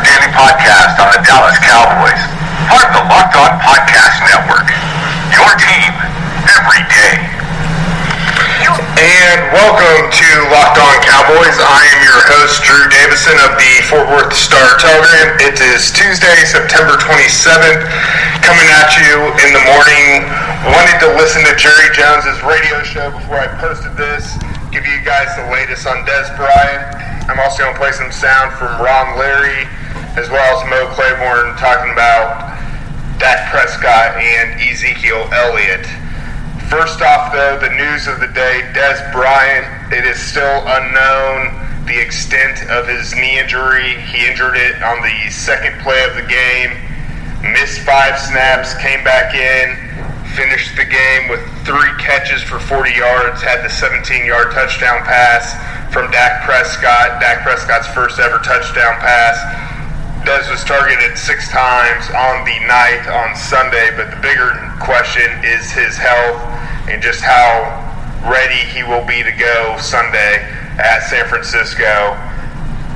Daily podcast on the Dallas Cowboys. Part of the Locked On Podcast Network. Your team every day. And welcome to Locked On Cowboys. I am your host, Drew Davison of the Fort Worth Star Telegram. It is Tuesday, September 27th, coming at you in the morning. Wanted to listen to Jerry Jones's radio show before I posted this. Give you guys the latest on Dez Bryant. I'm also going to play some sound from Ron Leary as well as Mo Claiborne talking about Dak Prescott and Ezekiel Elliott. First off, though, the news of the day Dez Bryant, it is still unknown the extent of his knee injury. He injured it on the second play of the game, missed five snaps, came back in, finished the game with three catches for 40 yards, had the 17 yard touchdown pass from Dak Prescott, Dak Prescott's first ever touchdown pass. Dez was targeted six times on the night on Sunday, but the bigger question is his health and just how ready he will be to go Sunday at San Francisco.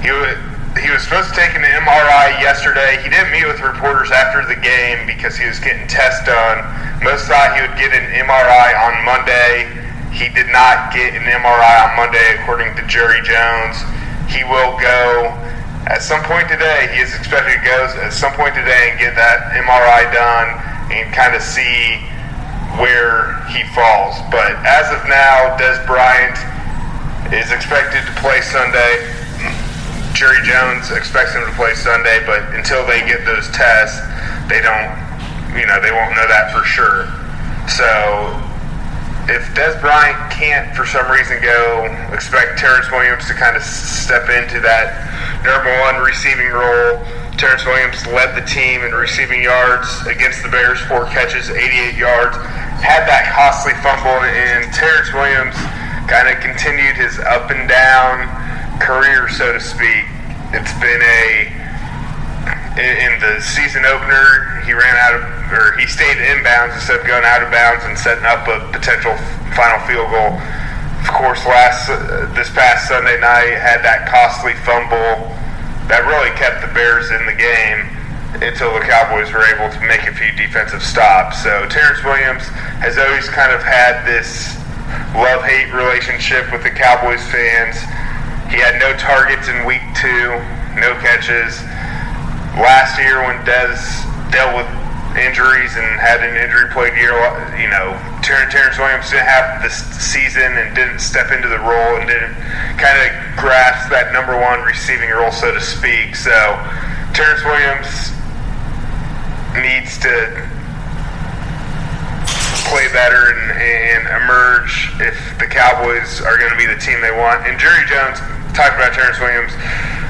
He was, he was supposed to take an MRI yesterday. He didn't meet with reporters after the game because he was getting tests done. Most thought he would get an MRI on Monday. He did not get an MRI on Monday, according to Jerry Jones. He will go at some point today, he is expected to go at some point today and get that MRI done and kind of see where he falls. But as of now, Dez Bryant is expected to play Sunday. Jerry Jones expects him to play Sunday, but until they get those tests, they don't, you know, they won't know that for sure. So if Dez Bryant can't, for some reason, go, expect Terrence Williams to kind of step into that number one receiving role. Terrence Williams led the team in receiving yards against the Bears, four catches, 88 yards. Had that costly fumble, and Terrence Williams kind of continued his up and down career, so to speak. It's been a in the season opener, he ran out of, or he stayed inbounds instead of going out of bounds and setting up a potential final field goal. Of course, last uh, this past Sunday night had that costly fumble that really kept the Bears in the game until the Cowboys were able to make a few defensive stops. So Terrence Williams has always kind of had this love-hate relationship with the Cowboys fans. He had no targets in week two, no catches last year when Dez dealt with injuries and had an injury plagued year, you know, Terrence, Terrence Williams didn't have this season and didn't step into the role and didn't kind of grasp that number one receiving role, so to speak. So Terrence Williams needs to play better and, and emerge if the Cowboys are going to be the team they want. And Jerry Jones talked about Terrence Williams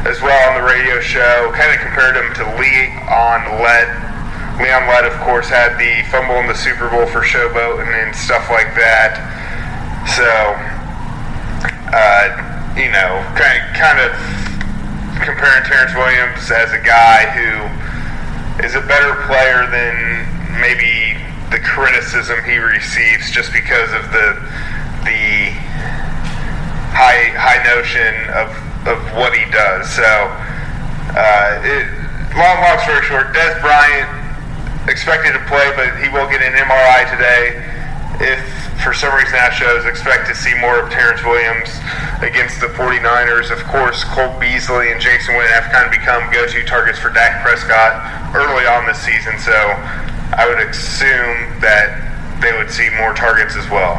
as well on the radio show, kind of compared him to Lee on Lett. Leon Lett, of course, had the fumble in the Super Bowl for Showboat and, stuff like that. So, uh, you know, kind of, kind of comparing Terrence Williams as a guy who is a better player than maybe the criticism he receives just because of the the high high notion of, of what he does. So, uh, it, long, long story short, Dez Bryant expected to play, but he will get an MRI today. If for some reason that shows, expect to see more of Terrence Williams against the 49ers. Of course, Cole Beasley and Jason Witten have kind of become go-to targets for Dak Prescott early on this season, so I would assume that they would see more targets as well.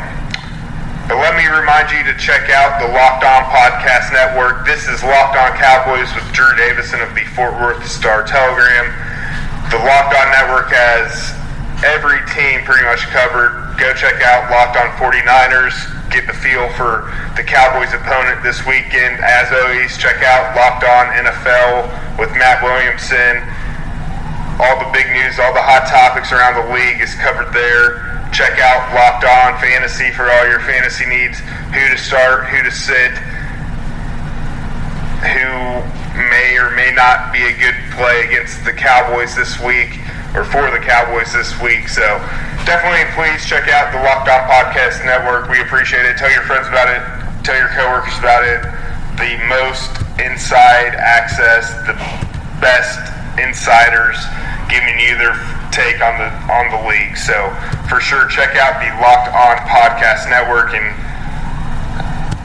But let me remind you to check out the Locked On Podcast Network. This is Locked On Cowboys with Drew Davison of the Fort Worth Star Telegram. The Locked On Network has every team pretty much covered. Go check out Locked On 49ers, get the feel for the Cowboys' opponent this weekend. As always, check out Locked On NFL with Matt Williamson. All the big news, all the hot topics around the league is covered there. Check out Locked On Fantasy for all your fantasy needs. Who to start, who to sit, who may or may not be a good play against the Cowboys this week or for the Cowboys this week. So definitely please check out the Locked On Podcast Network. We appreciate it. Tell your friends about it. Tell your coworkers about it. The most inside access, the best insiders giving you their take on the on the league. So for sure, check out the Locked On Podcast Network, and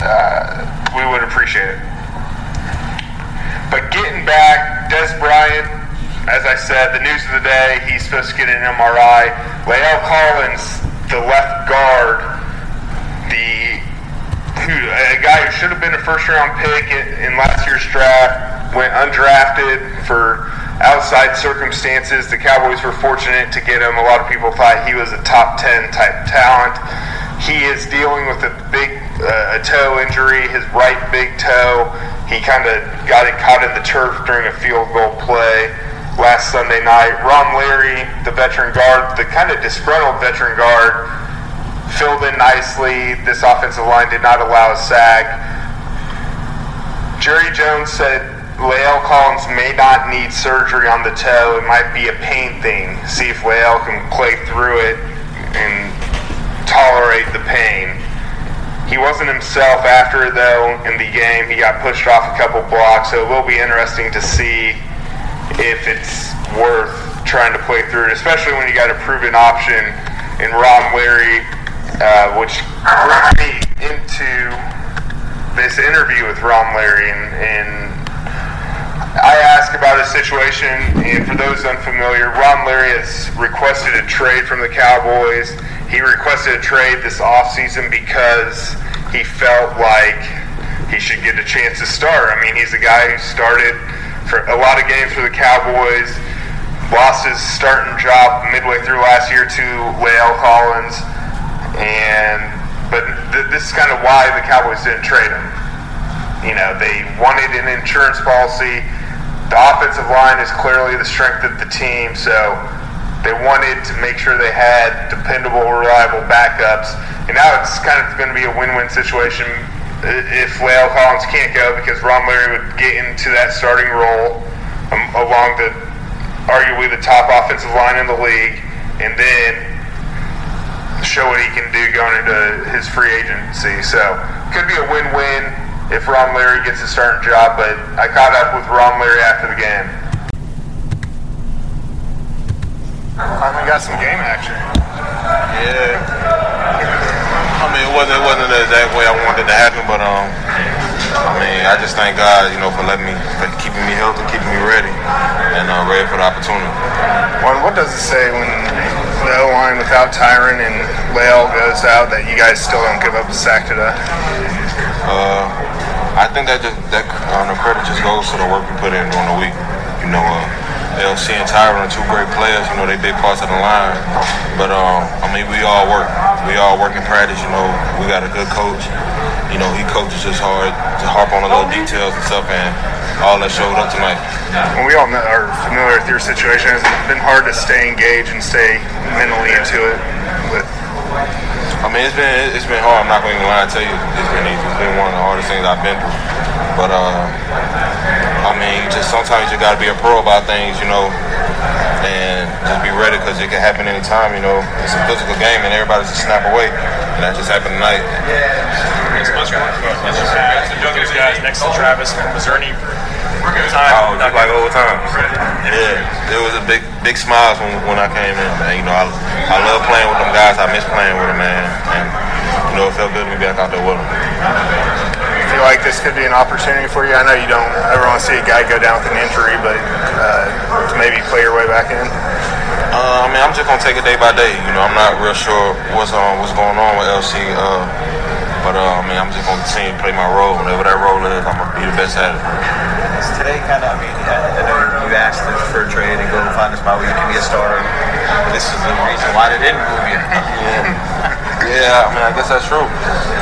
uh, we would appreciate it. Back, Dez Bryant, as I said, the news of the day, he's supposed to get an MRI. La'el Collins, the left guard, the who, a guy who should have been a first round pick in, in last year's draft, went undrafted for outside circumstances. The Cowboys were fortunate to get him. A lot of people thought he was a top 10 type talent. He is dealing with a big uh, a toe injury, his right big toe. He kind of got it caught in the turf during a field goal play last Sunday night. Ron Leary, the veteran guard, the kind of disgruntled veteran guard, filled in nicely. This offensive line did not allow a sack. Jerry Jones said La'el Collins may not need surgery on the toe. It might be a pain thing. See if La'el can play through it and tolerate the pain. He wasn't himself after though in the game. He got pushed off a couple blocks, so it will be interesting to see if it's worth trying to play through it, especially when you got a proven option in Ron Leary, uh, which brought me into this interview with Ron Leary and, and I asked about his situation, and for those unfamiliar, Ron Leary has requested a trade from the Cowboys. He requested a trade this offseason because he felt like he should get a chance to start. I mean, he's a guy who started for a lot of games for the Cowboys, lost his starting job midway through last year to La'el Collins, and but th- this is kind of why the Cowboys didn't trade him. You know, they wanted an insurance policy the offensive line is clearly the strength of the team, so they wanted to make sure they had dependable, reliable backups. And now it's kind of going to be a win-win situation if La'el Collins can't go because Ron Leary would get into that starting role um, along the arguably the top offensive line in the league, and then show what he can do going into his free agency. So could be a win-win if Ron Leary gets a starting job, but I caught up with Ron Leary after the game. Finally got some game action. Yeah. I mean, it wasn't it wasn't the exact way I wanted it to happen, but um, I mean, I just thank God, you know, for letting me, for keeping me healthy, keeping me ready, and uh, ready for the opportunity. Well, what does it say when the O line without Tyron and La'el goes out that you guys still don't give up a sack today? Uh, I think that just that um, the credit just goes to the work we put in during the week. You know, uh, LC and Tyron are two great players. You know, they big parts of the line. But um, I mean, we all work. We all work in practice. You know, we got a good coach. You know, he coaches us hard to harp on the little details and stuff, and all that showed up tonight. Well, we all know, are familiar with your situation. It's been hard to stay engaged and stay mentally into it with I mean, it's been it's been hard. I'm not going to lie and tell you it's been easy. It's been one of the hardest things I've been through. But uh, I mean, just sometimes you got to be a pro about things, you know, and just be ready because it can happen anytime. You know, it's a physical game and everybody's a snap away, and that just happened tonight. Yeah. It's much more. Youngest guys next to Travis. Was there any time. Oh, just like overtime. Yeah, it was a big, big smiles when, when I came in, man. You know, I, I love playing with them guys. I miss playing with them, man. And you know, it felt good to be back out there with them. You feel like this could be an opportunity for you? I know you don't ever want to see a guy go down with an injury, but uh, to maybe play your way back in. Uh, I mean, I'm just gonna take it day by day. You know, I'm not real sure what's on, what's going on with LC. Uh, but uh, I mean, I'm just gonna continue to play my role. Whatever that role is, I'm gonna be the best at it today kind of, I mean, I know you asked for a trade and go and find a spot where you can be a starter. This is the reason why they didn't move you. Yeah, I mean, I guess that's true.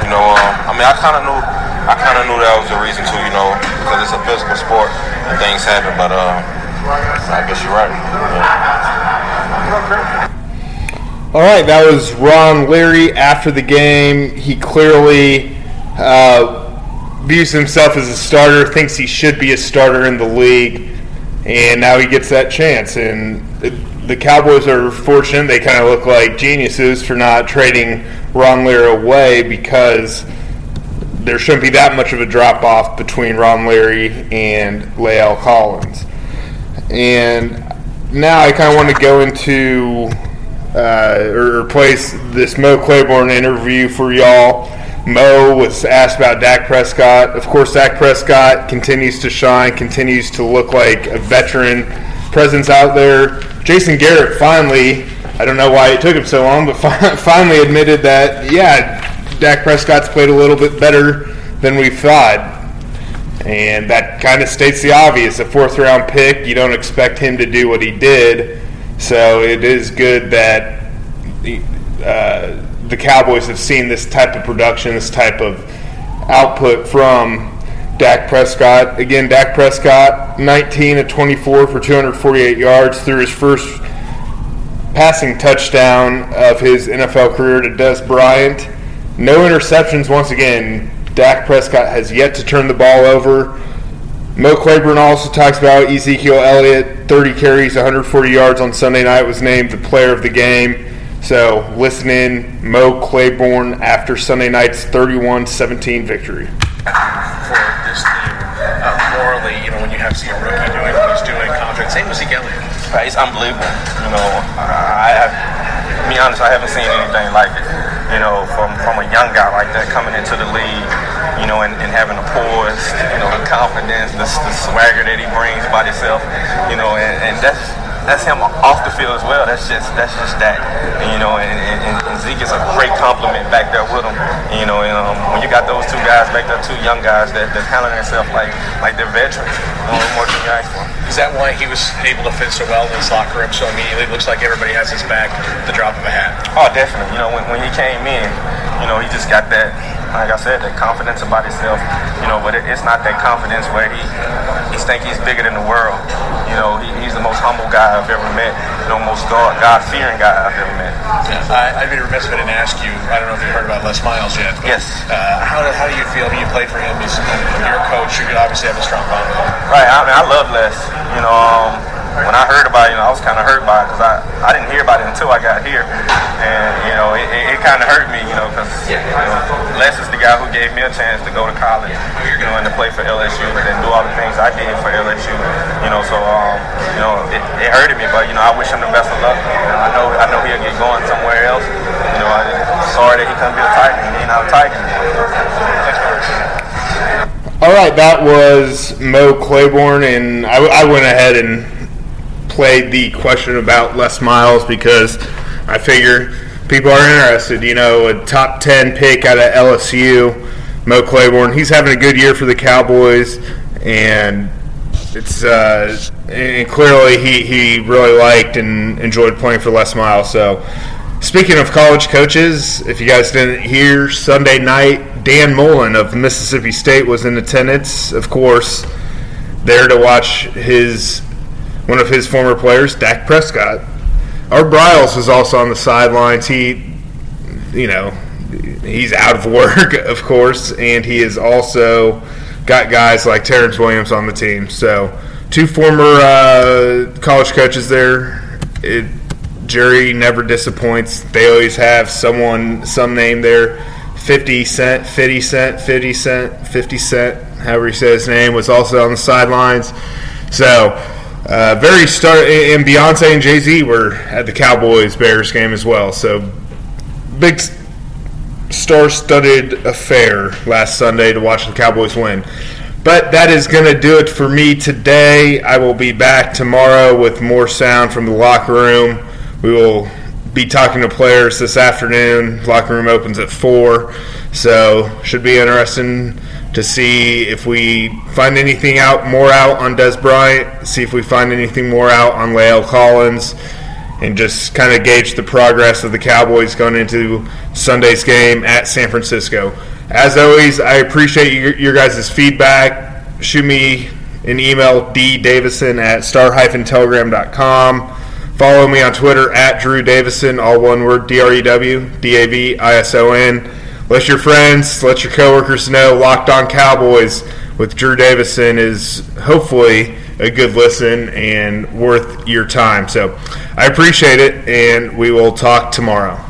You know, um, I mean, I kind of knew, I kind of knew that was the reason too. You know, because it's a physical sport and things happen. But uh, I guess you're right. Yeah. All right, that was Ron Leary after the game. He clearly uh, views himself as a starter, thinks he should be a starter in the league, and now he gets that chance. And the Cowboys are fortunate; they kind of look like geniuses for not trading Ron Leary away because there shouldn't be that much of a drop off between Ron Leary and La'el Collins. And now I kind of want to go into uh, or place this Mo Claiborne interview for y'all. Mo was asked about Dak Prescott. Of course, Dak Prescott continues to shine, continues to look like a veteran presence out there. Jason Garrett finally, I don't know why it took him so long, but finally admitted that, yeah, Dak Prescott's played a little bit better than we thought. And that kind of states the obvious. A fourth round pick, you don't expect him to do what he did. So it is good that uh, the Cowboys have seen this type of production, this type of output from Dak Prescott. Again, Dak Prescott, 19 of 24 for 248 yards through his first passing touchdown of his NFL career to Dez Bryant. No interceptions once again. Dak Prescott has yet to turn the ball over. Mo Claiborne also talks about Ezekiel Elliott, 30 carries, 140 yards on Sunday night, was named the player of the game. So listen in, Mo Claiborne after Sunday night's 31-17 victory. For this team, uh, morally, you know, when you have to see a rookie doing what he's doing, contract, same as Ezekiel Elliott. Right, it's unbelievable. You know, I have, to be honest, I haven't seen anything like it. You know, from from a young guy like that coming into the league, you know, and, and having the poise, you know, the confidence, the, the swagger that he brings by himself, you know, and, and that's that's him off the field as well. That's just that's just that. And, you know, and, and, and Zeke is a great complement back there with him. And, you know, and, um, when you got those two guys back there, two young guys that that handling themselves like like they're veterans. More can you ask for. Is that why he was able to fit so well in his locker room so immediately? It looks like everybody has his back at the drop of a hat. Oh, definitely. You know, when, when he came in, you know, he just got that, like I said, that confidence about himself. You know, but it, it's not that confidence where he he think he's bigger than the world. You know, he, he's the most humble guy I've ever met. You know, most God God fearing guy I've ever met. Yeah, I, I'd be remiss if I didn't ask you. I don't know if you've heard about Les Miles yet. But, Yes. Uh, how, do, how do you feel? I mean, You played for him. He's your coach. You could obviously have a strong bond with him. Right. I mean, I love Les. You know, um, when I heard about it, you know, I was kind of hurt by it because I, I didn't hear about it until I got here, and you know, it, it, it kind of hurt me, you know, because you know, Les is the guy who gave me a chance to go to college, you know, and to play for LSU and do all the things I did for LSU, you know. So, um, you know, it, it hurted me, but you know, I wish him the best of luck. I know, I know he'll get going somewhere else. You know, I'm sorry that he couldn't be a Titan. He ain't not a Titan. All right, that was Mo Claiborne, and I, I went ahead and the question about Les Miles because I figure people are interested. You know, a top 10 pick out of LSU, Mo Claiborne. He's having a good year for the Cowboys, and it's uh, and clearly he, he really liked and enjoyed playing for Les Miles. So, speaking of college coaches, if you guys didn't hear, Sunday night, Dan Mullen of Mississippi State was in attendance, of course, there to watch his one of his former players, Dak Prescott. Art Briles was also on the sidelines. He, you know, he's out of work, of course, and he has also got guys like Terrence Williams on the team. So, two former uh, college coaches there. It, Jerry never disappoints. They always have someone, some name there. 50 Cent, 50 Cent, 50 Cent, 50 Cent, however he says his name, was also on the sidelines. So, uh, very star, and Beyonce and Jay Z were at the Cowboys Bears game as well. So, big star-studded affair last Sunday to watch the Cowboys win. But that is going to do it for me today. I will be back tomorrow with more sound from the locker room. We will be talking to players this afternoon. Locker room opens at 4. So, should be interesting to see if we find anything out more out on Dez Bryant, see if we find anything more out on La'el Collins, and just kind of gauge the progress of the Cowboys going into Sunday's game at San Francisco. As always, I appreciate your, your guys' feedback. Shoot me an email, ddavison at star-telegram.com. Follow me on Twitter at Drew Davison, all one word, D-R-E-W, D-A-V-I-S-O-N. Let your friends, let your coworkers know Locked On Cowboys with Drew Davison is hopefully a good listen and worth your time. So I appreciate it, and we will talk tomorrow.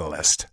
catalyst.